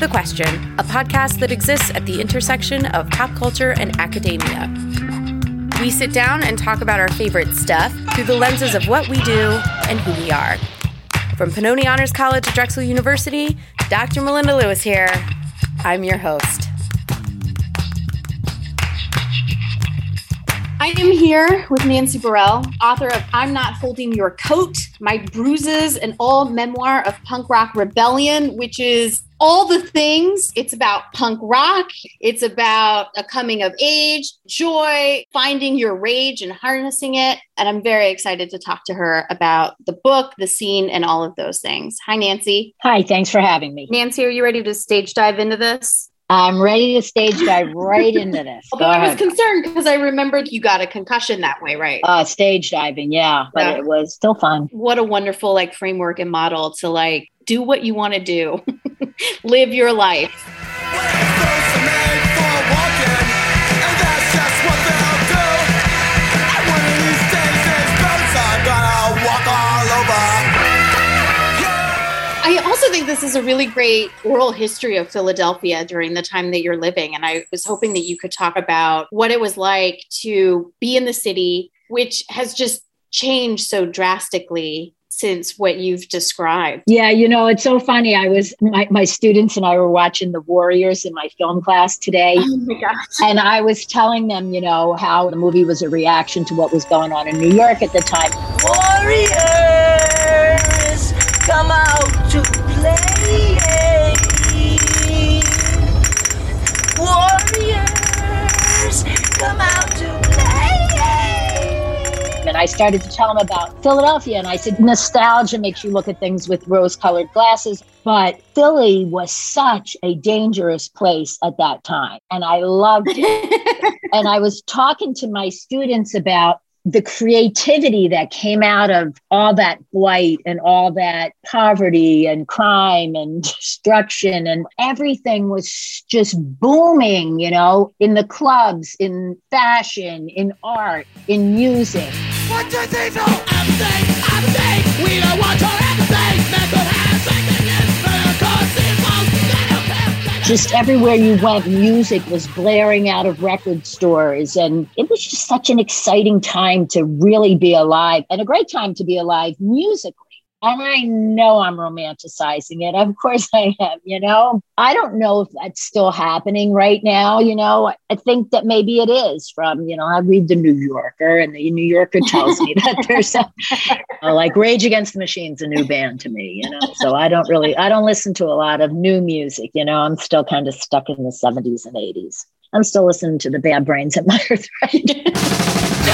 the Question, a podcast that exists at the intersection of pop culture and academia. We sit down and talk about our favorite stuff through the lenses of what we do and who we are. From Pennoni Honors College to Drexel University, Dr. Melinda Lewis here. I'm your host. I am here with Nancy Barile, author of I'm Not Holding Your Coat, My Bruises, and All Memoir of Punk Rock Rebellion, which is all the things. It's about punk rock. It's about a coming of age, joy, finding your rage and harnessing it. And I'm very excited to talk to her about the book, the scene, and all of those things. Hi, Nancy. Hi, thanks for having me. Nancy, are you ready to stage dive into this? I'm ready to stage dive right into this. Although I was concerned because I remembered you got a concussion that way, right? Uh, stage diving, yeah, but yeah. it was still fun. What a wonderful like framework and model to like do what you want to do, live your life. Also think this is a really great oral history of Philadelphia during the time that you're living. And I was hoping that you could talk about what it was like to be in the city, which has just changed so drastically since what you've described. Yeah, you know, it's so funny. I was my, my students and I were watching the Warriors in my film class today. Oh my gosh. And I was telling them, you know, how the movie was a reaction to what was going on in New York at the time. Warriors come out to play. Warriors come out to play. And I started to tell them about Philadelphia, and I said, nostalgia makes you look at things with rose colored glasses. But Philly was such a dangerous place at that time, and I loved it. and I was talking to my students about the creativity that came out of all that blight and all that poverty and crime and destruction and everything was just booming, you know, in the clubs, in fashion, in art, in music. What know? I'm I'm. We don't want your just everywhere you went, music was blaring out of record stores. And it was just such an exciting time to really be alive and a great time to be alive musically. And I know I'm romanticizing it. Of course I am, you know. I don't know if that's still happening right now, you know. I think that maybe it is from, you know, I read the New Yorker and the New Yorker tells me that there's a, like Rage Against the Machine's a new band to me, you know. So I don't really I don't listen to a lot of new music, you know. I'm still kind of stuck in the 70s and 80s. I'm still listening to the Bad Brains at my Thread.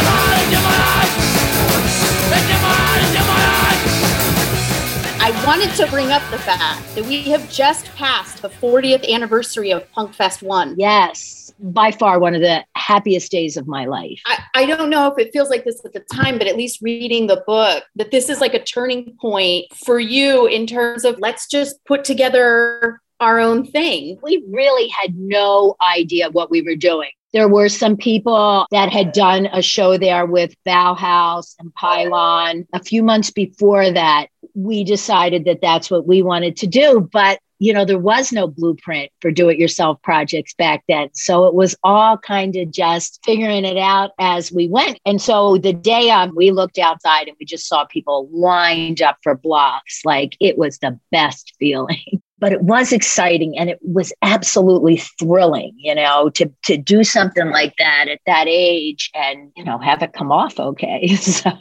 I wanted to bring up the fact that we have just passed the 40th anniversary of Punk Fest 1. Yes, by far one of the happiest days of my life. I, I don't know if it feels like this at the time, but at least reading the book, that this is like a turning point for you in terms of let's just put together our own thing. We really had no idea what we were doing. There were some people that had done a show there with Bauhaus and Pylon. A few months before that, we decided that that's what we wanted to do. But you know, there was no blueprint for do it yourself projects back then. So it was all kind of just figuring it out as we went. And so the day um, we looked outside and we just saw people lined up for blocks, like it was the best feeling but it was exciting and it was absolutely thrilling, you know, to to do something like that at that age and you know have it come off okay. So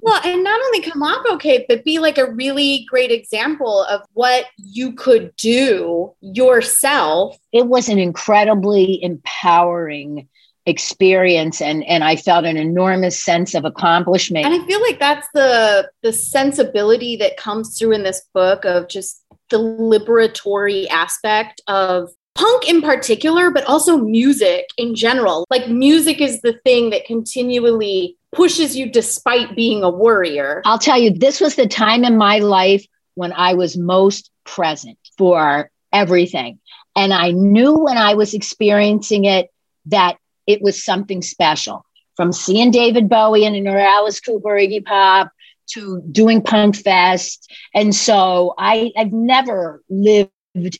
well, and not only come off okay, but be like a really great example of what you could do yourself. It was an incredibly empowering experience and and I felt an enormous sense of accomplishment. And I feel like that's the the sensibility that comes through in this book of just the liberatory aspect of punk in particular, but also music in general. Like, music is the thing that continually pushes you despite being a warrior. I'll tell you, this was the time in my life when I was most present for everything. And I knew when I was experiencing it that it was something special. From seeing David Bowie and Alice Cooper, Iggy Pop, to doing Punk Fest. And so I, I've never lived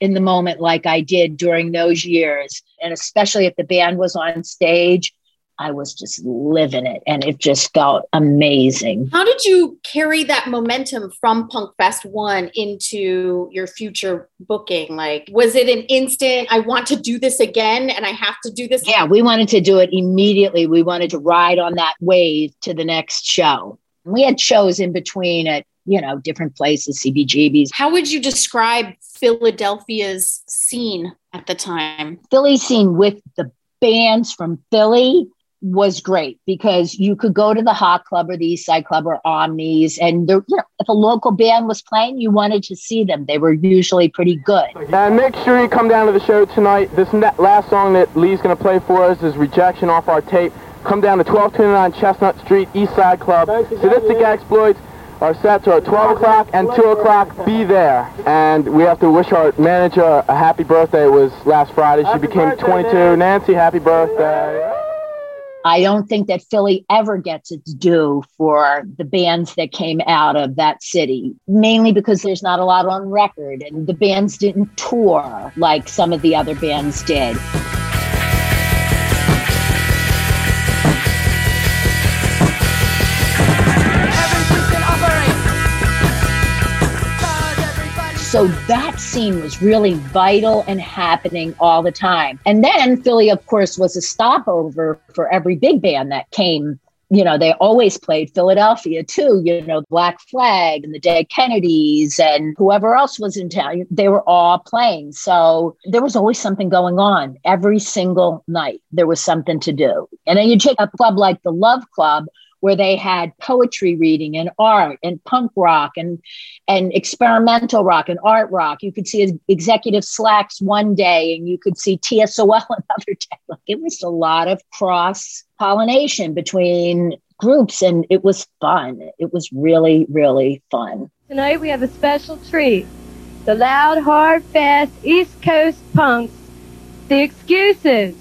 in the moment like I did during those years. And especially if the band was on stage, I was just living it and it just felt amazing. How did you carry that momentum from Punk Fest 1 into your future booking? Like, was it an instant, I want to do this again and I have to do this? Yeah, we wanted to do it immediately. We wanted to ride on that wave to the next show. We had shows in between at, you know, different places, CBGBs. How would you describe Philadelphia's scene at the time? Philly scene with the bands from Philly was great because you could go to the Hot Club or the East Side Club or Omnis, and there, you know, if a local band was playing, you wanted to see them. They were usually pretty good. And make sure you come down to the show tonight. This last song that Lee's going to play for us is Rejection off our tape. Come down to 1229 Chestnut Street, East Side Club. Sadistic Exploits. Our sets are at 12 o'clock and 2 o'clock. Be there. And we have to wish our manager a happy birthday. It was last Friday. She happy became birthday, 22. Man. Nancy, happy birthday. I don't think that Philly ever gets its due for the bands that came out of that city, mainly because there's not a lot on record and the bands didn't tour like some of the other bands did. So that scene was really vital and happening all the time. And then Philly, of course, was a stopover for every big band that came. You know, they always played Philadelphia too, you know, Black Flag and the Dead Kennedys and whoever else was in town. They were all playing. So there was always something going on every single night. There was something to do. And then you take a club like the Love Club, where they had poetry reading and art and punk rock and and experimental rock and art rock. You could see executive slacks one day and you could see TSOL another day. Like it was a lot of cross pollination between groups and it was fun. It was really, really fun. Tonight we have a special treat. The loud, hard, fast East Coast punks. The excuses.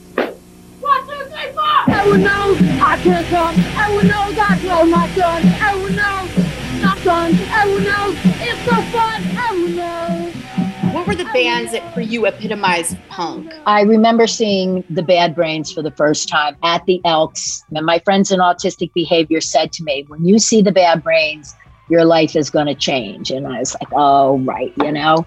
One, two, three, four. Oh, Everyone knows I can't come. Oh, Everyone knows I blow my gun. Everyone knows not done. Oh, Everyone knows it's so fun. Everyone knows. What were the bands that for you epitomized punk? I remember seeing the Bad Brains for the first time at the Elks. And my friends in autistic behavior said to me, when you see the Bad Brains, your life is going to change. And I was like, oh, right, you know?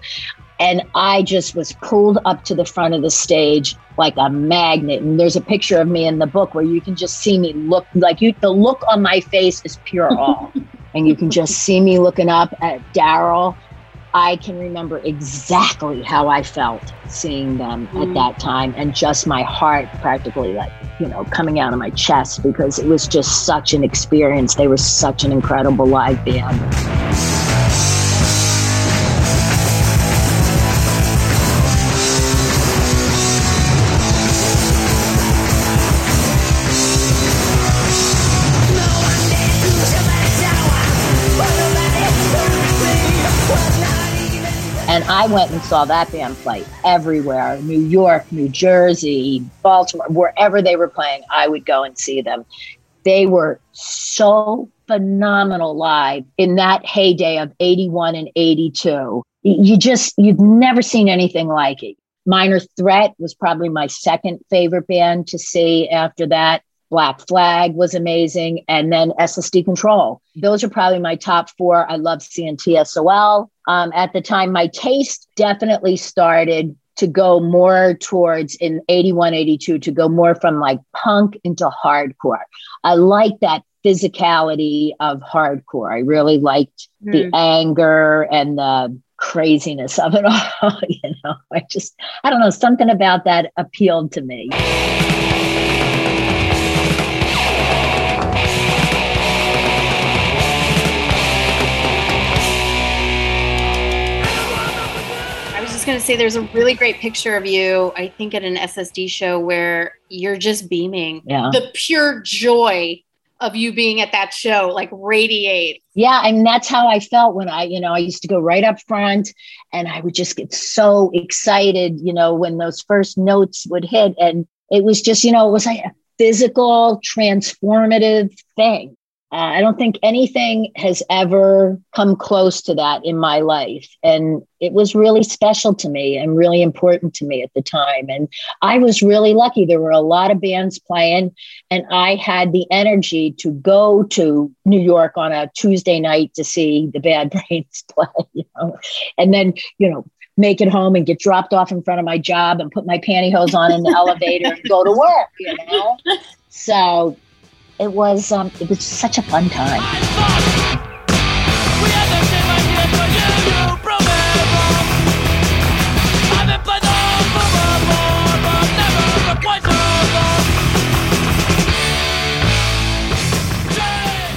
And I just was pulled up to the front of the stage like a magnet. And there's a picture of me in the book where you can just see me look like you, the look on my face is pure awe. and you can just see me looking up at Darryl. I can remember exactly how I felt seeing them mm. at that time and just my heart practically like, you know, coming out of my chest because it was just such an experience. They were such an incredible live band. And I went and saw that band play everywhere New York, New Jersey, Baltimore, wherever they were playing, I would go and see them. They were so phenomenal live in that heyday of 81 and 82. You just, you've never seen anything like it. Minor Threat was probably my second favorite band to see after that. Black Flag was amazing. And then SS Decontrol. Those are probably my top four. I love seeing TSOL. Um, at the time, my taste definitely started to go more towards in 81, 82, to go more from like punk into hardcore. I like that physicality of hardcore. I really liked mm. the hmm. anger and the craziness of it all. you know, I just, I don't know, something about that appealed to me. Going to say there's a really great picture of you, I think, at an SSD show where you're just beaming. Yeah. The pure joy of you being at that show like radiate. Yeah, and that's how I felt when I, you know, I used to go right up front and I would just get so excited, you know, when those first notes would hit. And it was just, you know, it was like a physical, transformative thing. Uh, I don't think anything has ever come close to that in my life. And it was really special to me and really important to me at the time. And I was really lucky. There were a lot of bands playing, and I had the energy to go to New York on a Tuesday night to see the Bad Brains play, you know, and then, you know, make it home and get dropped off in front of my job and put my pantyhose on in the elevator and go to work, you know? So it was um, it was such a fun time.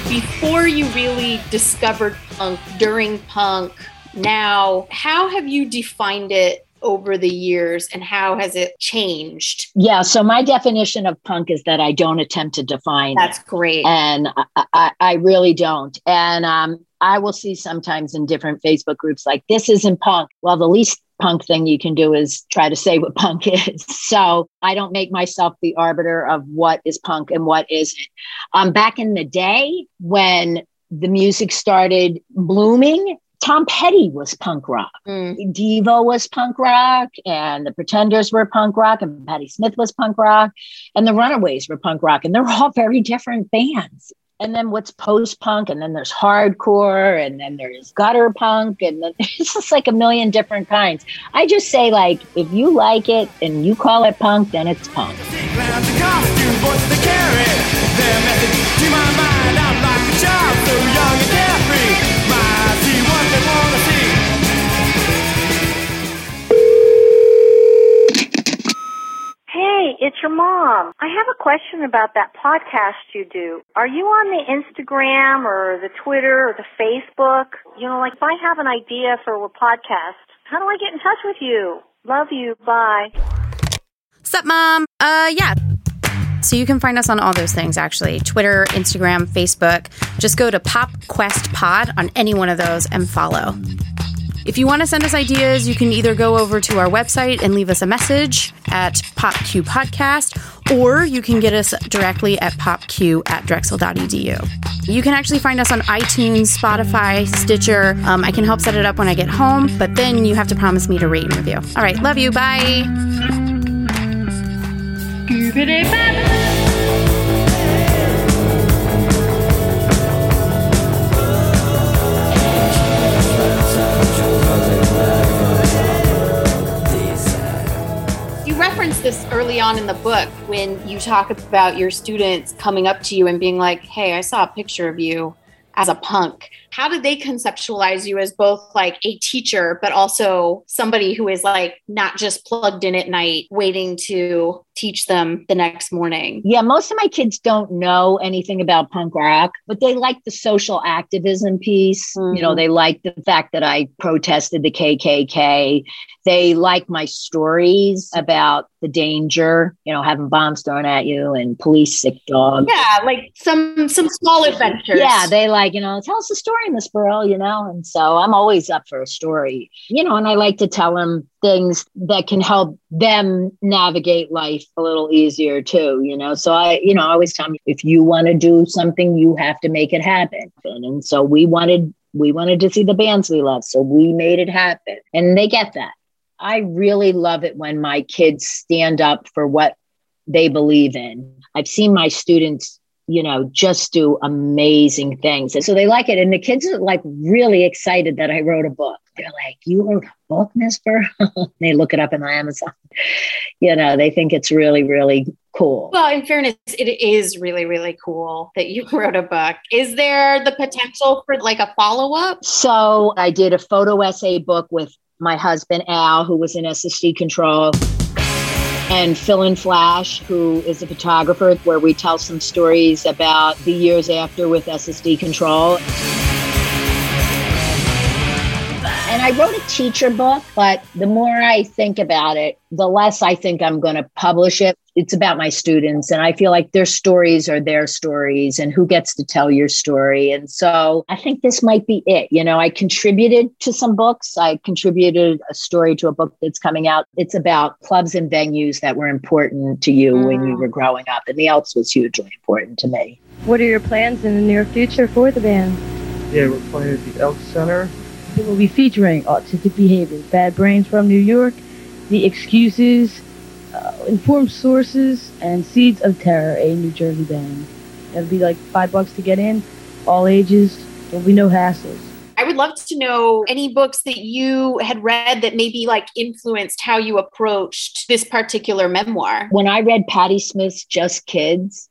Before you really discovered punk, during punk, now, how have you defined it over the years and how has it changed? Yeah, so my definition of punk is that I don't attempt to define. That's great. And I, I, I really don't. And um, I will see sometimes in different Facebook groups like, this isn't punk. Well, the least punk thing you can do is try to say what punk is. So I don't make myself the arbiter of what is punk and what isn't. Um, back in the day when the music started blooming Tom Petty was punk rock. Mm. Devo was punk rock, and the Pretenders were punk rock, and Patti Smith was punk rock, and the Runaways were punk rock, and they're all very different bands. And then what's post punk, and then there's hardcore, and then there's gutter punk, and then it's just like a million different kinds. I just say, like, if you like it and you call it punk, then it's punk. It's your mom. I have a question about that podcast you do. Are you on the Instagram or the Twitter or the Facebook? You know, like if I have an idea for a podcast, how do I get in touch with you? Love you. Bye. Sup, mom? Uh, yeah. So you can find us on all those things actually Twitter, Instagram, Facebook. Just go to Pop Quest Pod on any one of those and follow. If you want to send us ideas, you can either go over to our website and leave us a message at PopQ Podcast, or you can get us directly at popq at drexel.edu. You can actually find us on iTunes, Spotify, Stitcher. Um, I can help set it up when I get home, but then you have to promise me to rate and review. All right, love you. Bye. Reference this early on in the book when you talk about your students coming up to you and being like, hey, I saw a picture of you as a punk how did they conceptualize you as both like a teacher but also somebody who is like not just plugged in at night waiting to teach them the next morning yeah most of my kids don't know anything about punk rock but they like the social activism piece mm-hmm. you know mm-hmm. they like the fact that i protested the kkk they like my stories about the danger you know having bombs thrown at you and police sick dogs yeah like some some small adventures yeah they like you know tell us a story in this Barile, you know, and so I'm always up for a story, you know, and I like to tell them things that can help them navigate life a little easier too, you know. So I, you know, I always tell them if you want to do something, you have to make it happen. And so we wanted we wanted to see the bands we love, so we made it happen, and they get that. I really love it when my kids stand up for what they believe in. I've seen my students you know, just do amazing things. And so they like it. And the kids are like really excited that I wrote a book. They're like, You wrote a book, Miss Burr? they look it up in Amazon. You know, they think it's really, really cool. Well, in fairness, it is really, really cool that you wrote a book. Is there the potential for like a follow up? So I did a photo essay book with my husband, Al, who was in SS Decontrol and Phil In Phlash, who is a photographer, where we tell some stories about the years after with SS Decontrol. And I wrote a teacher book, but the more I think about it, the less I think I'm going to publish it it's about my students and i feel like their stories are their stories and who gets to tell your story and so i think this might be it you know i contributed to some books i contributed a story to a book that's coming out it's about clubs and venues that were important to you mm. when you mm. were growing up and the Elks was hugely important to me What are your plans in the near future for the band? Yeah, we're playing at the Elks Center. It will be featuring Autistic Behavior, Bad Brains from New York, The Excuses, uh, Informed Sources, and Seeds of Terror, a New Jersey band. It'll be like five bucks to get in, all ages. There'll be no hassles. I would love to know any books that you had read that maybe like influenced how you approached this particular memoir. When I read Patti Smith's Just Kids,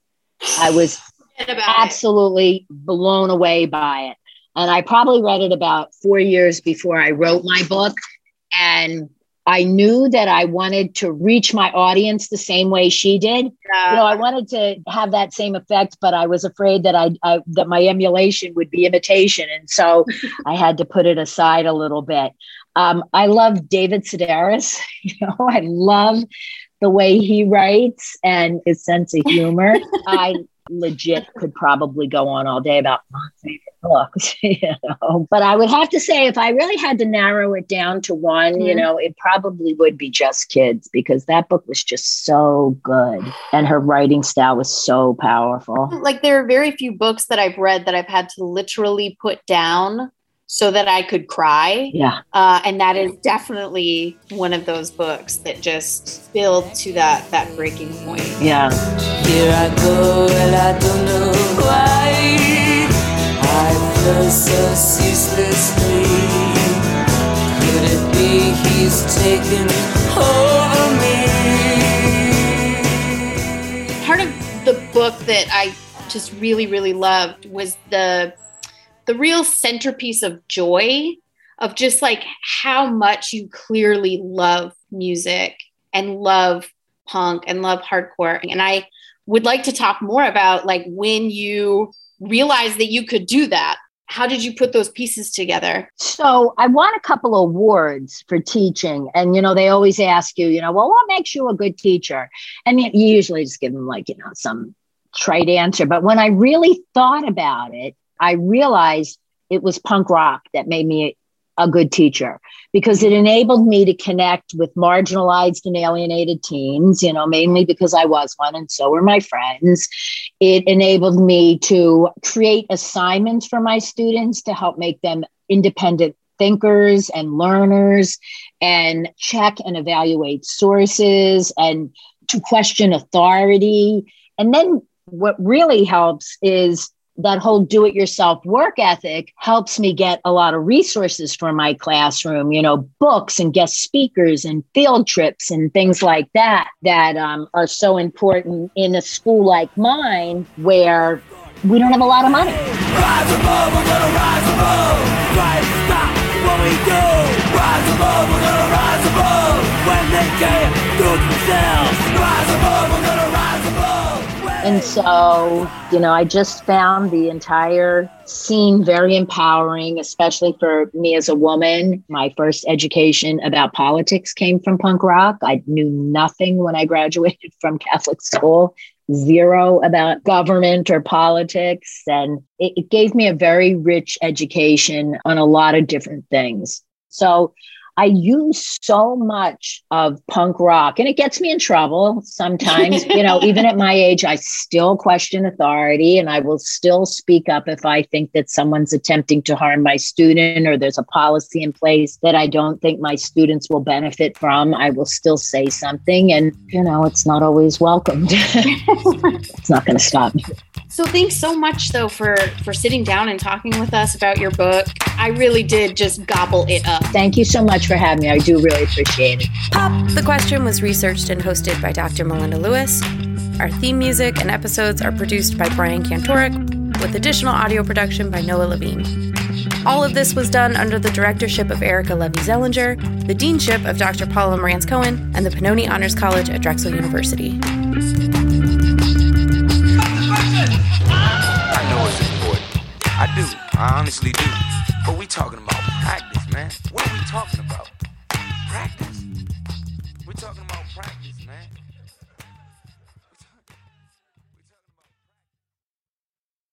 I was absolutely it. blown away by it. And I probably read it about four years before I wrote my book. And I knew that I wanted to reach my audience the same way she did. Yeah. You know, I wanted to have that same effect, but I was afraid that I, I that my emulation would be imitation, and so I had to put it aside a little bit. Um, I love David Sedaris. You know, I love the way he writes and his sense of humor. I legit could probably go on all day about my favorite books, you know. But I would have to say, if I really had to narrow it down to one, mm-hmm. you know, it probably would be Just Kids because that book was just so good and her writing style was so powerful. Like there are very few books that I've read that I've had to literally put down so that I could cry. Yeah. Uh, and that is definitely one of those books that just build to that that breaking point. Yeah. Here I go and I don't know why Could it be he's taking over me? Part of the book that I just really, really loved was the the real centerpiece of joy of just like how much you clearly love music and love punk and love hardcore. And I would like to talk more about like when you realized that you could do that. How did you put those pieces together? So I won a couple of awards for teaching. And, you know, they always ask you, you know, well, what makes you a good teacher? And you usually just give them like, you know, some trite answer. But when I really thought about it, I realized it was punk rock that made me a good teacher because it enabled me to connect with marginalized and alienated teens, you know, mainly because I was one and so were my friends. It enabled me to create assignments for my students to help make them independent thinkers and learners and check and evaluate sources and to question authority. And then what really helps is that whole do it yourself work ethic helps me get a lot of resources for my classroom, you know, books and guest speakers and field trips and things like that, that um, are so important in a school like mine where we don't have a lot of money. Rise above, we're gonna rise above. stop what we do. Rise above, we're gonna rise above. When they can't do themselves. Rise above, And so, you know, I just found the entire scene very empowering, especially for me as a woman. My first education about politics came from punk rock. I knew nothing when I graduated from Catholic school, zero about government or politics. And it, it gave me a very rich education on a lot of different things. So I use so much of punk rock and it gets me in trouble sometimes. you know, even at my age, I still question authority and I will still speak up if I think that someone's attempting to harm my student or there's a policy in place that I don't think my students will benefit from. I will still say something and, you know, it's not always welcomed. it's not going to stop me. So thanks so much though for for sitting down and talking with us about your book. I really did just gobble it up. Thank you so much for having me. I do really appreciate it. Pop the question was researched and hosted by Dr. Melinda Lewis. Our theme music and episodes are produced by Brian Kantorek with additional audio production by Noah Levine. All of this was done under the directorship of Erica Levy Zellinger, the deanship of Dr. Paula Marantz Cohen, and the Pennoni Honors College at Drexel University. I honestly do. But we talking about practice, man. What are we talking about?